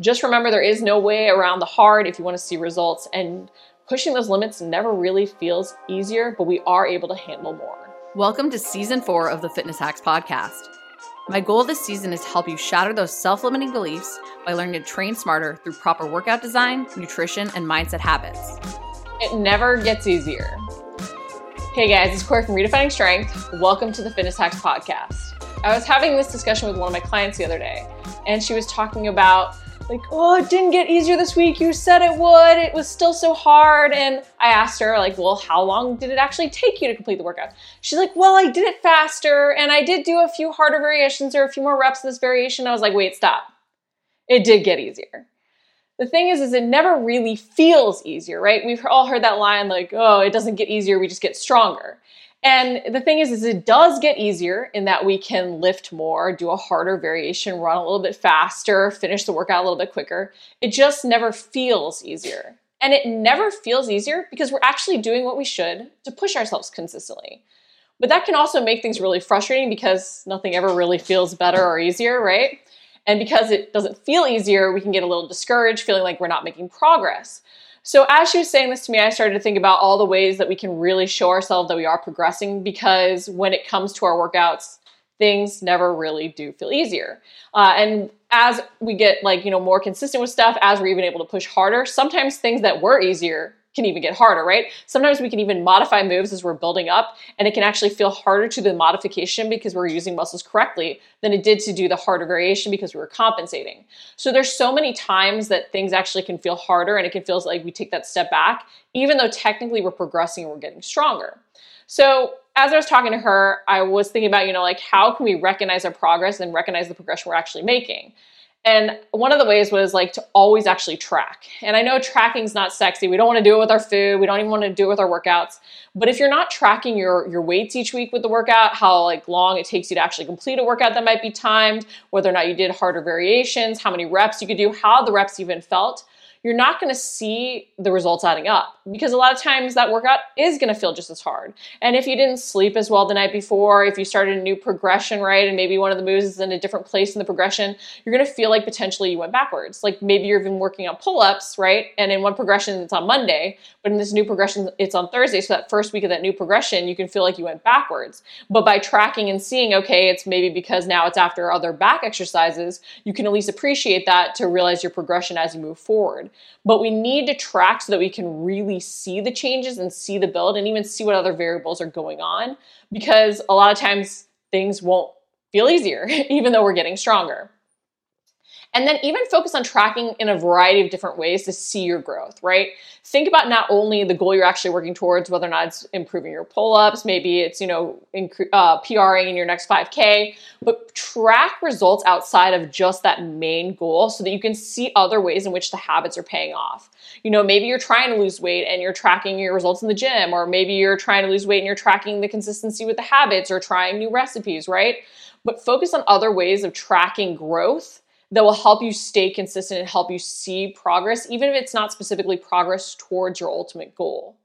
Just remember there is no way around the hard if you want to see results, and pushing those limits never really feels easier, but we are able to handle more. Welcome to season four of the Fitness Hacks Podcast. My goal this season is to help you shatter those self limiting beliefs by learning to train smarter through proper workout design, nutrition, and mindset habits. It never gets easier. Hey guys, it's Cori from Redefining Strength. Welcome to the Fitness Hacks Podcast. I was having this discussion with one of my clients the other day, and she was talking about like, oh, it didn't get easier this week. You said it would. It was still so hard. And I asked her, like, well, how long did it actually take you to complete the workout? She's like, well, I did it faster and I did do a few harder variations or a few more reps this variation. I was like, wait, stop. It did get easier. The thing is, is it never really feels easier, right? We've all heard that line like, oh, it doesn't get easier, we just get stronger. And the thing is, is it does get easier in that we can lift more, do a harder variation, run a little bit faster, finish the workout a little bit quicker. It just never feels easier. And it never feels easier because we're actually doing what we should to push ourselves consistently. But that can also make things really frustrating because nothing ever really feels better or easier, right? And because it doesn't feel easier, we can get a little discouraged, feeling like we're not making progress. So, as she was saying this to me, I started to think about all the ways that we can really show ourselves that we are progressing because when it comes to our workouts, things never really do feel easier. Uh, and as we get like, you know, more consistent with stuff, as we're even able to push harder, sometimes things that were easier can even get harder, right? Sometimes we can even modify moves as we're building up, and it can actually feel harder to the modification because we're using muscles correctly than it did to do the harder variation because we were compensating. So there's so many times that things actually can feel harder and it can feel like we take that step back, even though technically we're progressing and we're getting stronger. So as I was talking to her, I was thinking about, you know, like how can we recognize our progress and recognize the progression we're actually making? And one of the ways was like to always actually track. And I know tracking's not sexy. We don't want to do it with our food. We don't even want to do it with our workouts. But if you're not tracking your your weights each week with the workout, how like long it takes you to actually complete a workout that might be timed, whether or not you did harder variations, how many reps you could do, how the reps even felt, you're not going to see the results adding up because a lot of times that workout is going to feel just as hard. And if you didn't sleep as well the night before, if you started a new progression, right, and maybe one of the moves is in a different place in the progression, you're going to feel like potentially you went backwards. Like maybe you're even working on pull ups, right? And in one progression, it's on Monday, but in this new progression, it's on Thursday. So that first week of that new progression, you can feel like you went backwards. But by tracking and seeing, okay, it's maybe because now it's after other back exercises, you can at least appreciate that to realize your progression as you move forward. But we need to track so that we can really see the changes and see the build and even see what other variables are going on because a lot of times things won't feel easier, even though we're getting stronger. And then even focus on tracking in a variety of different ways to see your growth, right? Think about not only the goal you're actually working towards, whether or not it's improving your pull-ups, maybe it's, you know, uh, PRing in your next 5K, but track results outside of just that main goal so that you can see other ways in which the habits are paying off. You know, maybe you're trying to lose weight and you're tracking your results in the gym, or maybe you're trying to lose weight and you're tracking the consistency with the habits or trying new recipes, right? But focus on other ways of tracking growth that will help you stay consistent and help you see progress, even if it's not specifically progress towards your ultimate goal.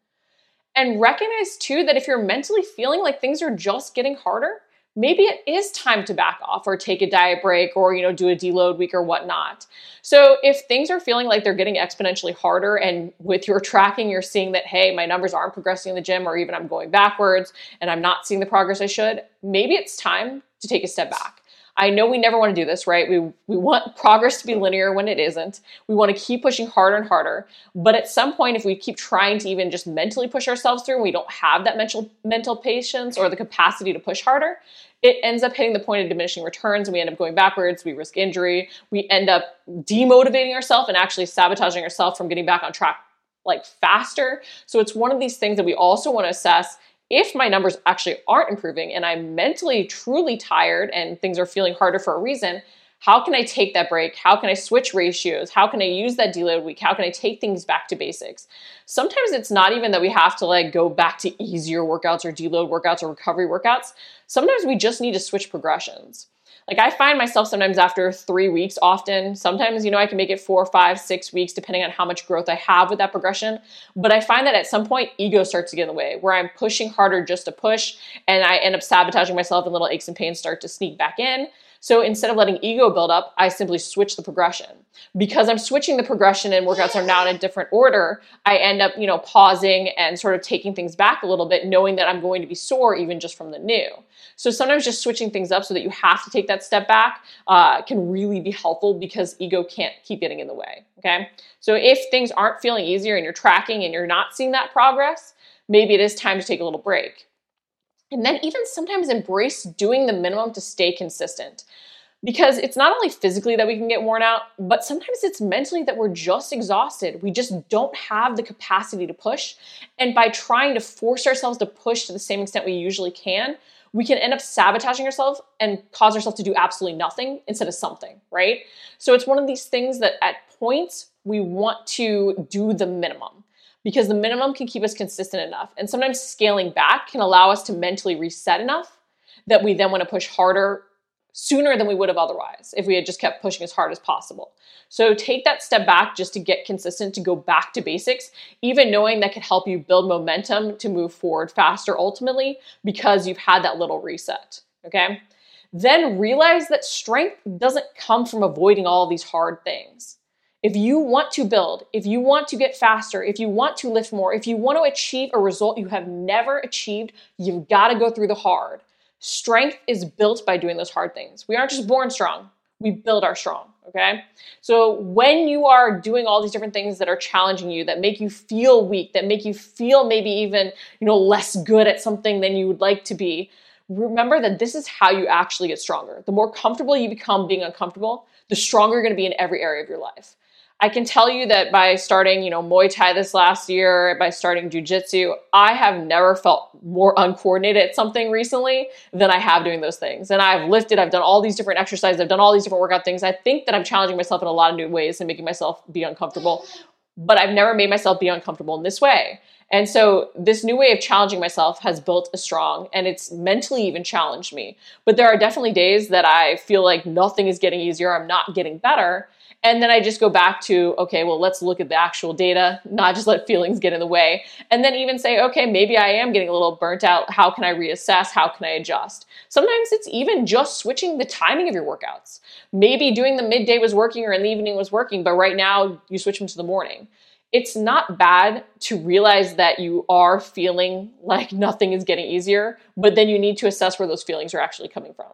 And recognize too that if you're mentally feeling like things are just getting harder, maybe it is time to back off or take a diet break or you know do a deload week or whatnot so if things are feeling like they're getting exponentially harder and with your tracking you're seeing that hey my numbers aren't progressing in the gym or even i'm going backwards and i'm not seeing the progress i should maybe it's time to take a step back I know we never want to do this, right? We we want progress to be linear when it isn't. We want to keep pushing harder and harder. But at some point, if we keep trying to even just mentally push ourselves through and we don't have that mental mental patience or the capacity to push harder, it ends up hitting the point of diminishing returns and we end up going backwards. We risk injury. We end up demotivating ourselves and actually sabotaging ourselves from getting back on track like faster. So it's one of these things that we also want to assess if my numbers actually aren't improving and I'm mentally truly tired and things are feeling harder for a reason, how can I take that break? How can I switch ratios? How can I use that deload week? How can I take things back to basics? Sometimes it's not even that we have to like go back to easier workouts or deload workouts or recovery workouts. Sometimes we just need to switch progressions. Like I find myself sometimes after three weeks, often, sometimes, you know, I can make it four, five, six weeks, depending on how much growth I have with that progression. But I find that at some point, ego starts to get in the way where I'm pushing harder just to push and I end up sabotaging myself and little aches and pains start to sneak back in. So instead of letting ego build up, I simply switch the progression. Because I'm switching the progression and workouts are now in a different order, I end up, you know, pausing and sort of taking things back a little bit, knowing that I'm going to be sore even just from the new. So sometimes just switching things up so that you have to take that step back uh, can really be helpful because ego can't keep getting in the way. Okay. So if things aren't feeling easier and you're tracking and you're not seeing that progress, maybe it is time to take a little break. And then even sometimes embrace doing the minimum to stay consistent. Because it's not only physically that we can get worn out, but sometimes it's mentally that we're just exhausted. We just don't have the capacity to push. And by trying to force ourselves to push to the same extent we usually can, we can end up sabotaging ourselves and cause ourselves to do absolutely nothing instead of something, right? So it's one of these things that at points we want to do the minimum because the minimum can keep us consistent enough. And sometimes scaling back can allow us to mentally reset enough that we then want to push harder sooner than we would have otherwise if we had just kept pushing as hard as possible. So take that step back just to get consistent, to go back to basics, even knowing that could help you build momentum to move forward faster ultimately because you've had that little reset. Okay. Then realize that strength doesn't come from avoiding all these hard things. If you want to build, if you want to get faster, if you want to lift more, if you want to achieve a result you have never achieved, you've got to go through the hard. Strength is built by doing those hard things. We aren't just born strong, we build our strong, okay? So when you are doing all these different things that are challenging you, that make you feel weak, that make you feel maybe even, you know, less good at something than you would like to be, remember that this is how you actually get stronger. The more comfortable you become being uncomfortable, the stronger you're going to be in every area of your life. I can tell you that by starting, you know, Muay Thai this last year, by starting jujitsu, I have never felt more uncoordinated at something recently than I have doing those things. And I've lifted, I've done all these different exercises, I've done all these different workout things. I think that I'm challenging myself in a lot of new ways and making myself be uncomfortable, but I've never made myself be uncomfortable in this way. And so this new way of challenging myself has built a strong and it's mentally even challenged me. But there are definitely days that I feel like nothing is getting easier, I'm not getting better. And then I just go back to, okay, well, let's look at the actual data, not just let feelings get in the way. And then even say, okay, maybe I am getting a little burnt out. How can I reassess? How can I adjust? Sometimes it's even just switching the timing of your workouts. Maybe doing the midday was working or in the evening was working, but right now you switch them to the morning. It's not bad to realize that you are feeling like nothing is getting easier, but then you need to assess where those feelings are actually coming from.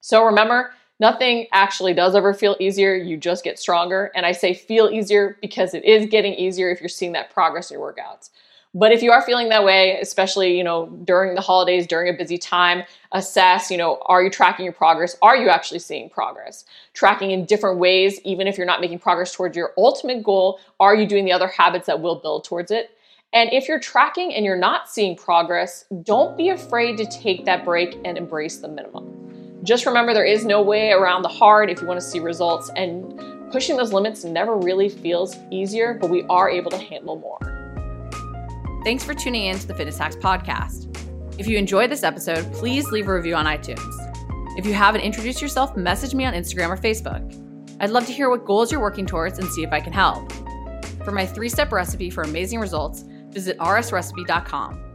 So remember, Nothing actually does ever feel easier. You just get stronger. And I say feel easier because it is getting easier if you're seeing that progress in your workouts. But if you are feeling that way, especially, you know, during the holidays, during a busy time, assess, you know, are you tracking your progress? Are you actually seeing progress? Tracking in different ways, even if you're not making progress towards your ultimate goal, are you doing the other habits that will build towards it? And if you're tracking and you're not seeing progress, don't be afraid to take that break and embrace the minimum. Just remember there is no way around the hard if you want to see results, and pushing those limits never really feels easier, but we are able to handle more. Thanks for tuning in to the Fitness Hacks podcast. If you enjoyed this episode, please leave a review on iTunes. If you haven't introduced yourself, message me on Instagram or Facebook. I'd love to hear what goals you're working towards and see if I can help. For my three step recipe for amazing results, visit rsrecipe.com.